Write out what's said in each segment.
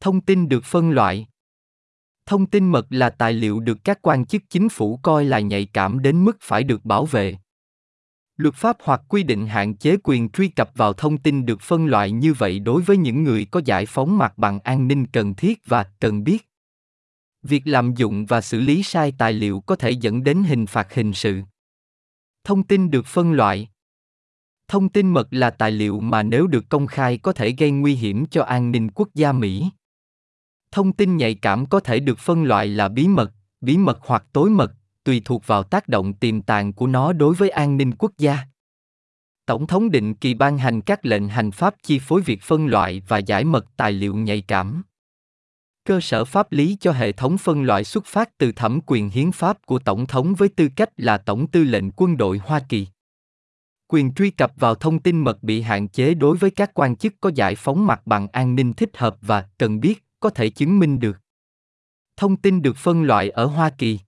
Thông tin được phân loại. Thông tin mật là tài liệu được các quan chức chính phủ coi là nhạy cảm đến mức phải được bảo vệ. Luật pháp hoặc quy định hạn chế quyền truy cập vào thông tin được phân loại như vậy đối với những người có giải phóng mặt bằng an ninh cần thiết và cần biết. Việc lạm dụng và xử lý sai tài liệu có thể dẫn đến hình phạt hình sự. Thông tin được phân loại. Thông tin mật là tài liệu mà nếu được công khai có thể gây nguy hiểm cho an ninh quốc gia Mỹ. Thông tin nhạy cảm có thể được phân loại là bí mật, bí mật hoặc tối mật, tùy thuộc vào tác động tiềm tàng của nó đối với an ninh quốc gia. Tổng thống định kỳ ban hành các lệnh hành pháp chi phối việc phân loại và giải mật tài liệu nhạy cảm. Cơ sở pháp lý cho hệ thống phân loại xuất phát từ thẩm quyền hiến pháp của tổng thống với tư cách là tổng tư lệnh quân đội Hoa Kỳ. Quyền truy cập vào thông tin mật bị hạn chế đối với các quan chức có giải phóng mặt bằng an ninh thích hợp và cần biết, có thể chứng minh được. Thông tin được phân loại ở Hoa Kỳ.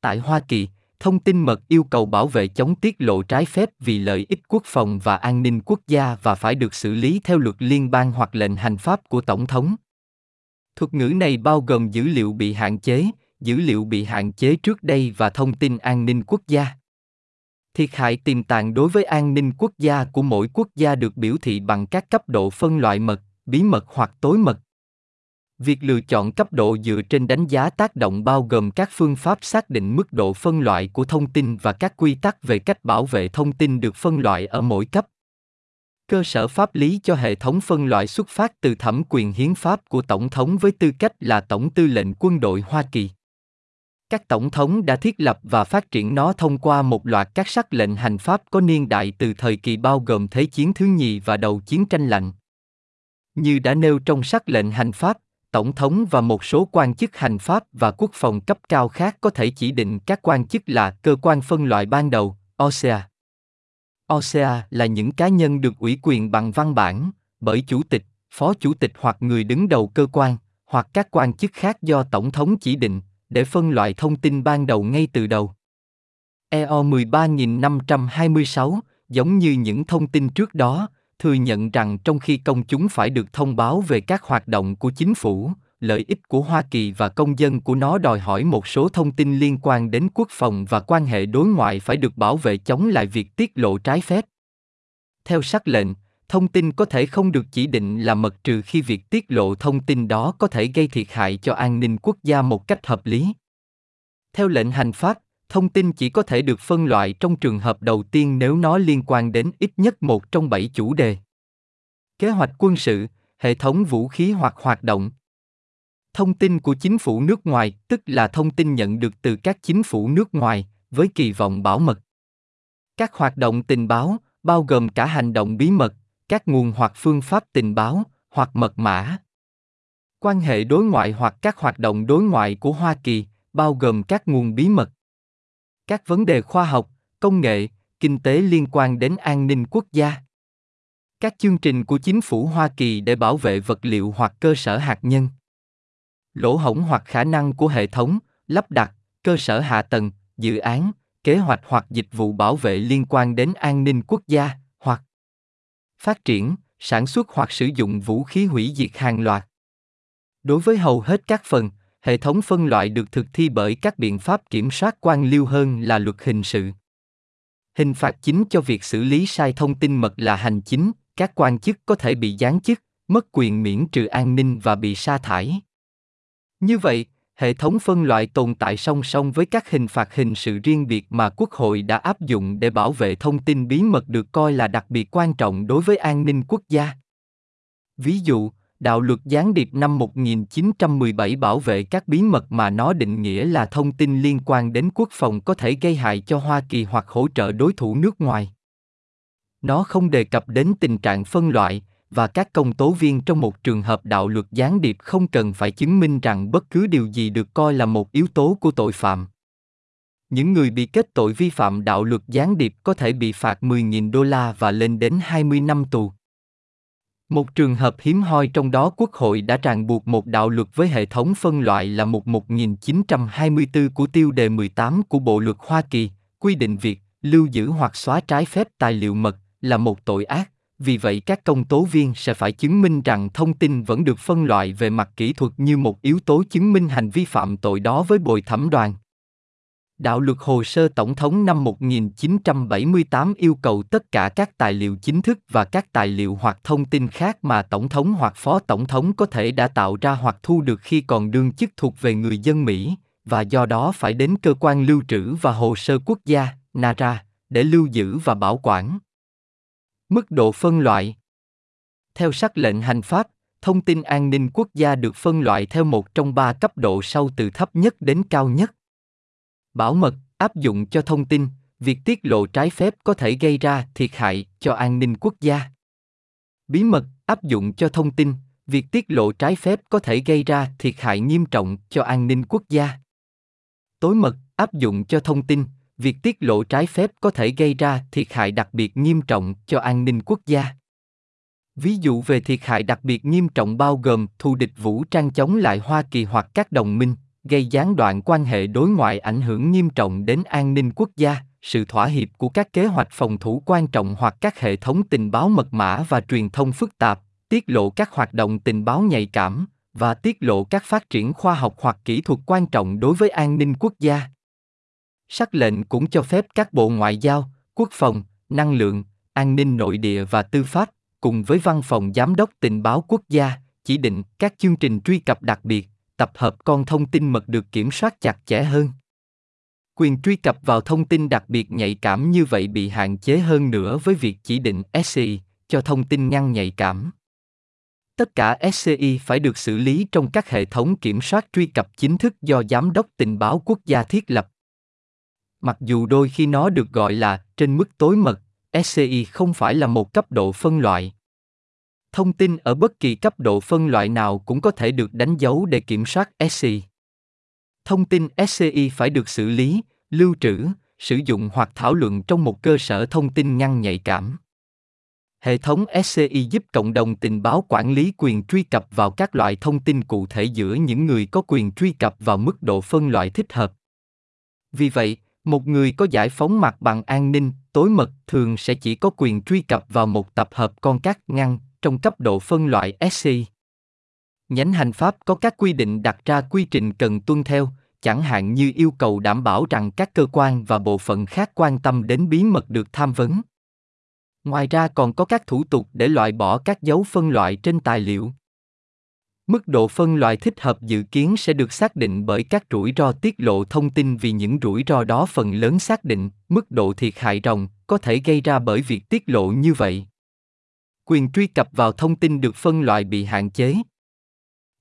Tại Hoa Kỳ, thông tin mật yêu cầu bảo vệ chống tiết lộ trái phép vì lợi ích quốc phòng và an ninh quốc gia và phải được xử lý theo luật liên bang hoặc lệnh hành pháp của tổng thống. Thuật ngữ này bao gồm dữ liệu bị hạn chế, dữ liệu bị hạn chế trước đây và thông tin an ninh quốc gia. Thiệt hại tiềm tàng đối với an ninh quốc gia của mỗi quốc gia được biểu thị bằng các cấp độ phân loại mật, bí mật hoặc tối mật. Việc lựa chọn cấp độ dựa trên đánh giá tác động bao gồm các phương pháp xác định mức độ phân loại của thông tin và các quy tắc về cách bảo vệ thông tin được phân loại ở mỗi cấp. Cơ sở pháp lý cho hệ thống phân loại xuất phát từ thẩm quyền hiến pháp của tổng thống với tư cách là tổng tư lệnh quân đội Hoa Kỳ. Các tổng thống đã thiết lập và phát triển nó thông qua một loạt các sắc lệnh hành pháp có niên đại từ thời kỳ bao gồm Thế chiến thứ nhì và đầu chiến tranh lạnh. Như đã nêu trong sắc lệnh hành pháp, tổng thống và một số quan chức hành pháp và quốc phòng cấp cao khác có thể chỉ định các quan chức là cơ quan phân loại ban đầu, OSEA. OSEA là những cá nhân được ủy quyền bằng văn bản, bởi chủ tịch, phó chủ tịch hoặc người đứng đầu cơ quan, hoặc các quan chức khác do tổng thống chỉ định, để phân loại thông tin ban đầu ngay từ đầu. EO 13526, giống như những thông tin trước đó, thừa nhận rằng trong khi công chúng phải được thông báo về các hoạt động của chính phủ, lợi ích của Hoa Kỳ và công dân của nó đòi hỏi một số thông tin liên quan đến quốc phòng và quan hệ đối ngoại phải được bảo vệ chống lại việc tiết lộ trái phép. Theo sắc lệnh, thông tin có thể không được chỉ định là mật trừ khi việc tiết lộ thông tin đó có thể gây thiệt hại cho an ninh quốc gia một cách hợp lý. Theo lệnh hành pháp, thông tin chỉ có thể được phân loại trong trường hợp đầu tiên nếu nó liên quan đến ít nhất một trong bảy chủ đề. Kế hoạch quân sự, hệ thống vũ khí hoặc hoạt động. Thông tin của chính phủ nước ngoài, tức là thông tin nhận được từ các chính phủ nước ngoài, với kỳ vọng bảo mật. Các hoạt động tình báo, bao gồm cả hành động bí mật, các nguồn hoặc phương pháp tình báo, hoặc mật mã. Quan hệ đối ngoại hoặc các hoạt động đối ngoại của Hoa Kỳ, bao gồm các nguồn bí mật các vấn đề khoa học, công nghệ, kinh tế liên quan đến an ninh quốc gia. Các chương trình của chính phủ hoa kỳ để bảo vệ vật liệu hoặc cơ sở hạt nhân. Lỗ hổng hoặc khả năng của hệ thống, lắp đặt, cơ sở hạ tầng, dự án, kế hoạch hoặc dịch vụ bảo vệ liên quan đến an ninh quốc gia hoặc phát triển, sản xuất hoặc sử dụng vũ khí hủy diệt hàng loạt. Đối với hầu hết các phần hệ thống phân loại được thực thi bởi các biện pháp kiểm soát quan liêu hơn là luật hình sự. Hình phạt chính cho việc xử lý sai thông tin mật là hành chính, các quan chức có thể bị giáng chức, mất quyền miễn trừ an ninh và bị sa thải. Như vậy, hệ thống phân loại tồn tại song song với các hình phạt hình sự riêng biệt mà quốc hội đã áp dụng để bảo vệ thông tin bí mật được coi là đặc biệt quan trọng đối với an ninh quốc gia. Ví dụ Đạo luật gián điệp năm 1917 bảo vệ các bí mật mà nó định nghĩa là thông tin liên quan đến quốc phòng có thể gây hại cho Hoa Kỳ hoặc hỗ trợ đối thủ nước ngoài. Nó không đề cập đến tình trạng phân loại, và các công tố viên trong một trường hợp đạo luật gián điệp không cần phải chứng minh rằng bất cứ điều gì được coi là một yếu tố của tội phạm. Những người bị kết tội vi phạm đạo luật gián điệp có thể bị phạt 10.000 đô la và lên đến 20 năm tù. Một trường hợp hiếm hoi trong đó Quốc hội đã ràng buộc một đạo luật với hệ thống phân loại là mục 1924 của tiêu đề 18 của Bộ luật Hoa Kỳ, quy định việc lưu giữ hoặc xóa trái phép tài liệu mật là một tội ác, vì vậy các công tố viên sẽ phải chứng minh rằng thông tin vẫn được phân loại về mặt kỹ thuật như một yếu tố chứng minh hành vi phạm tội đó với bồi thẩm đoàn. Đạo luật hồ sơ tổng thống năm 1978 yêu cầu tất cả các tài liệu chính thức và các tài liệu hoặc thông tin khác mà tổng thống hoặc phó tổng thống có thể đã tạo ra hoặc thu được khi còn đương chức thuộc về người dân Mỹ, và do đó phải đến cơ quan lưu trữ và hồ sơ quốc gia, NARA, để lưu giữ và bảo quản. Mức độ phân loại Theo sắc lệnh hành pháp, thông tin an ninh quốc gia được phân loại theo một trong ba cấp độ sau từ thấp nhất đến cao nhất. Bảo mật, áp dụng cho thông tin, việc tiết lộ trái phép có thể gây ra thiệt hại cho an ninh quốc gia. Bí mật, áp dụng cho thông tin, việc tiết lộ trái phép có thể gây ra thiệt hại nghiêm trọng cho an ninh quốc gia. Tối mật, áp dụng cho thông tin, việc tiết lộ trái phép có thể gây ra thiệt hại đặc biệt nghiêm trọng cho an ninh quốc gia. Ví dụ về thiệt hại đặc biệt nghiêm trọng bao gồm thù địch vũ trang chống lại Hoa Kỳ hoặc các đồng minh, gây gián đoạn quan hệ đối ngoại ảnh hưởng nghiêm trọng đến an ninh quốc gia, sự thỏa hiệp của các kế hoạch phòng thủ quan trọng hoặc các hệ thống tình báo mật mã và truyền thông phức tạp, tiết lộ các hoạt động tình báo nhạy cảm và tiết lộ các phát triển khoa học hoặc kỹ thuật quan trọng đối với an ninh quốc gia. Sắc lệnh cũng cho phép các bộ ngoại giao, quốc phòng, năng lượng, an ninh nội địa và tư pháp, cùng với văn phòng giám đốc tình báo quốc gia, chỉ định các chương trình truy cập đặc biệt, tập hợp con thông tin mật được kiểm soát chặt chẽ hơn. Quyền truy cập vào thông tin đặc biệt nhạy cảm như vậy bị hạn chế hơn nữa với việc chỉ định SCI cho thông tin ngăn nhạy cảm. Tất cả SCI phải được xử lý trong các hệ thống kiểm soát truy cập chính thức do Giám đốc tình báo quốc gia thiết lập. Mặc dù đôi khi nó được gọi là trên mức tối mật, SCI không phải là một cấp độ phân loại. Thông tin ở bất kỳ cấp độ phân loại nào cũng có thể được đánh dấu để kiểm soát SCI. Thông tin SCI phải được xử lý, lưu trữ, sử dụng hoặc thảo luận trong một cơ sở thông tin ngăn nhạy cảm. Hệ thống SCI giúp cộng đồng tình báo quản lý quyền truy cập vào các loại thông tin cụ thể giữa những người có quyền truy cập vào mức độ phân loại thích hợp. Vì vậy, một người có giải phóng mặt bằng an ninh, tối mật thường sẽ chỉ có quyền truy cập vào một tập hợp con các ngăn trong cấp độ phân loại SCI. Nhánh hành pháp có các quy định đặt ra quy trình cần tuân theo, chẳng hạn như yêu cầu đảm bảo rằng các cơ quan và bộ phận khác quan tâm đến bí mật được tham vấn. Ngoài ra còn có các thủ tục để loại bỏ các dấu phân loại trên tài liệu. Mức độ phân loại thích hợp dự kiến sẽ được xác định bởi các rủi ro tiết lộ thông tin vì những rủi ro đó phần lớn xác định mức độ thiệt hại ròng có thể gây ra bởi việc tiết lộ như vậy. Quyền truy cập vào thông tin được phân loại bị hạn chế.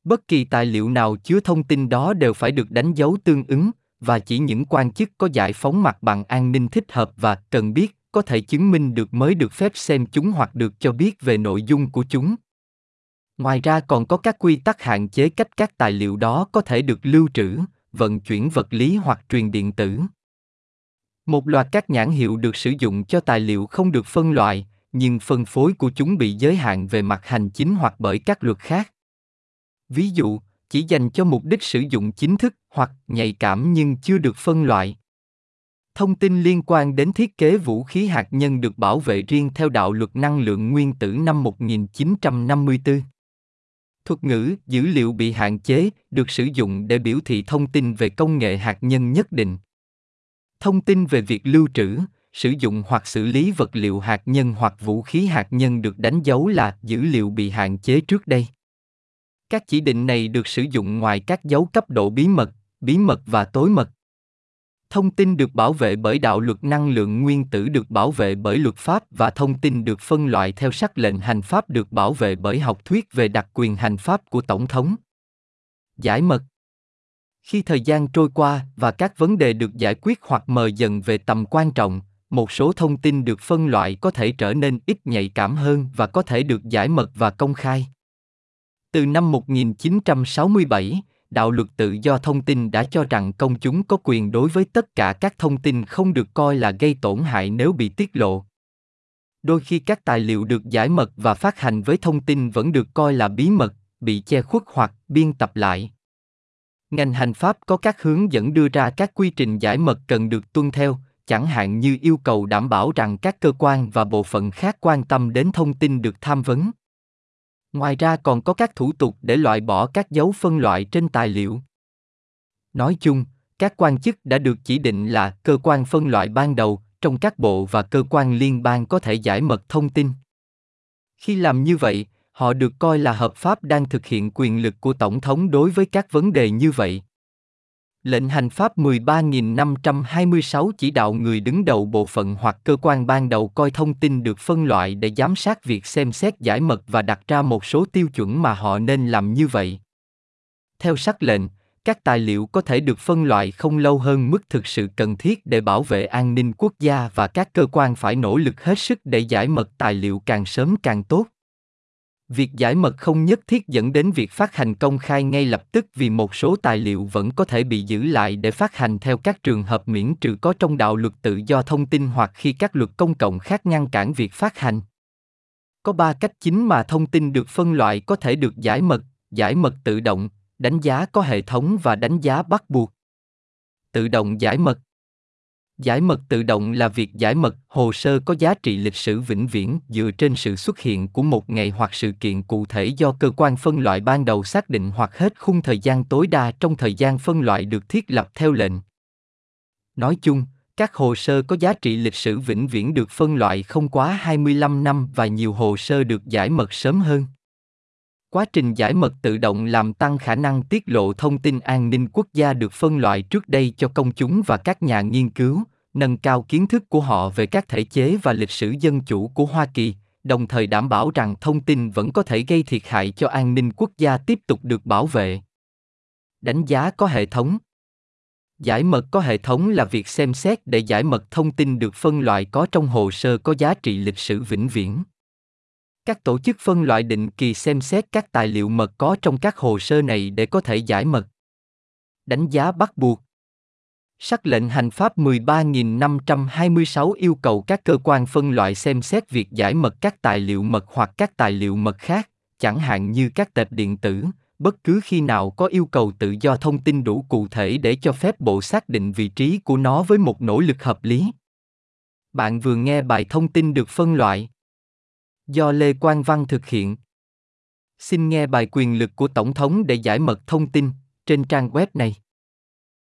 Bất kỳ tài liệu nào chứa thông tin đó đều phải được đánh dấu tương ứng, và chỉ những quan chức có giải phóng mặt bằng an ninh thích hợp và cần biết có thể chứng minh được mới được phép xem chúng hoặc được cho biết về nội dung của chúng ngoài ra còn có các quy tắc hạn chế cách các tài liệu đó có thể được lưu trữ, vận chuyển vật lý hoặc truyền điện tử một loạt các nhãn hiệu được sử dụng cho tài liệu không được phân loại nhưng phân phối của chúng bị giới hạn về mặt hành chính hoặc bởi các luật khác ví dụ chỉ dành cho mục đích sử dụng chính thức hoặc nhạy cảm nhưng chưa được phân loại Thông tin liên quan đến thiết kế vũ khí hạt nhân được bảo vệ riêng theo đạo luật năng lượng nguyên tử năm 1954. Thuật ngữ dữ liệu bị hạn chế được sử dụng để biểu thị thông tin về công nghệ hạt nhân nhất định. Thông tin về việc lưu trữ, sử dụng hoặc xử lý vật liệu hạt nhân hoặc vũ khí hạt nhân được đánh dấu là dữ liệu bị hạn chế trước đây. Các chỉ định này được sử dụng ngoài các dấu cấp độ bí mật, bí mật và tối mật. Thông tin được bảo vệ bởi đạo luật năng lượng nguyên tử được bảo vệ bởi luật pháp và thông tin được phân loại theo sắc lệnh hành pháp được bảo vệ bởi học thuyết về đặc quyền hành pháp của tổng thống. Giải mật Khi thời gian trôi qua và các vấn đề được giải quyết hoặc mờ dần về tầm quan trọng, một số thông tin được phân loại có thể trở nên ít nhạy cảm hơn và có thể được giải mật và công khai. Từ năm 1967, đạo luật tự do thông tin đã cho rằng công chúng có quyền đối với tất cả các thông tin không được coi là gây tổn hại nếu bị tiết lộ đôi khi các tài liệu được giải mật và phát hành với thông tin vẫn được coi là bí mật bị che khuất hoặc biên tập lại ngành hành pháp có các hướng dẫn đưa ra các quy trình giải mật cần được tuân theo chẳng hạn như yêu cầu đảm bảo rằng các cơ quan và bộ phận khác quan tâm đến thông tin được tham vấn. Ngoài ra còn có các thủ tục để loại bỏ các dấu phân loại trên tài liệu. Nói chung, các quan chức đã được chỉ định là cơ quan phân loại ban đầu trong các bộ và cơ quan liên bang có thể giải mật thông tin. Khi làm như vậy, họ được coi là hợp pháp đang thực hiện quyền lực của tổng thống đối với các vấn đề như vậy. Lệnh hành pháp 13.526 chỉ đạo người đứng đầu bộ phận hoặc cơ quan ban đầu coi thông tin được phân loại để giám sát việc xem xét giải mật và đặt ra một số tiêu chuẩn mà họ nên làm như vậy. Theo sắc lệnh, các tài liệu có thể được phân loại không lâu hơn mức thực sự cần thiết để bảo vệ an ninh quốc gia và các cơ quan phải nỗ lực hết sức để giải mật tài liệu càng sớm càng tốt việc giải mật không nhất thiết dẫn đến việc phát hành công khai ngay lập tức vì một số tài liệu vẫn có thể bị giữ lại để phát hành theo các trường hợp miễn trừ có trong đạo luật tự do thông tin hoặc khi các luật công cộng khác ngăn cản việc phát hành. Có ba cách chính mà thông tin được phân loại có thể được giải mật giải mật tự động, đánh giá có hệ thống và đánh giá bắt buộc. Tự động giải mật. Giải mật tự động là việc giải mật hồ sơ có giá trị lịch sử vĩnh viễn dựa trên sự xuất hiện của một ngày hoặc sự kiện cụ thể do cơ quan phân loại ban đầu xác định hoặc hết khung thời gian tối đa trong thời gian phân loại được thiết lập theo lệnh. Nói chung, các hồ sơ có giá trị lịch sử vĩnh viễn được phân loại không quá 25 năm và nhiều hồ sơ được giải mật sớm hơn. Quá trình giải mật tự động làm tăng khả năng tiết lộ thông tin an ninh quốc gia được phân loại trước đây cho công chúng và các nhà nghiên cứu, nâng cao kiến thức của họ về các thể chế và lịch sử dân chủ của Hoa Kỳ, đồng thời đảm bảo rằng thông tin vẫn có thể gây thiệt hại cho an ninh quốc gia tiếp tục được bảo vệ. Đánh giá có hệ thống Giải mật có hệ thống là việc xem xét để giải mật thông tin được phân loại có trong hồ sơ có giá trị lịch sử vĩnh viễn. Các tổ chức phân loại định kỳ xem xét các tài liệu mật có trong các hồ sơ này để có thể giải mật. Đánh giá bắt buộc Sắc lệnh hành pháp 13.526 yêu cầu các cơ quan phân loại xem xét việc giải mật các tài liệu mật hoặc các tài liệu mật khác, chẳng hạn như các tệp điện tử, bất cứ khi nào có yêu cầu tự do thông tin đủ cụ thể để cho phép bộ xác định vị trí của nó với một nỗ lực hợp lý. Bạn vừa nghe bài thông tin được phân loại do Lê Quang Văn thực hiện. Xin nghe bài quyền lực của Tổng thống để giải mật thông tin trên trang web này.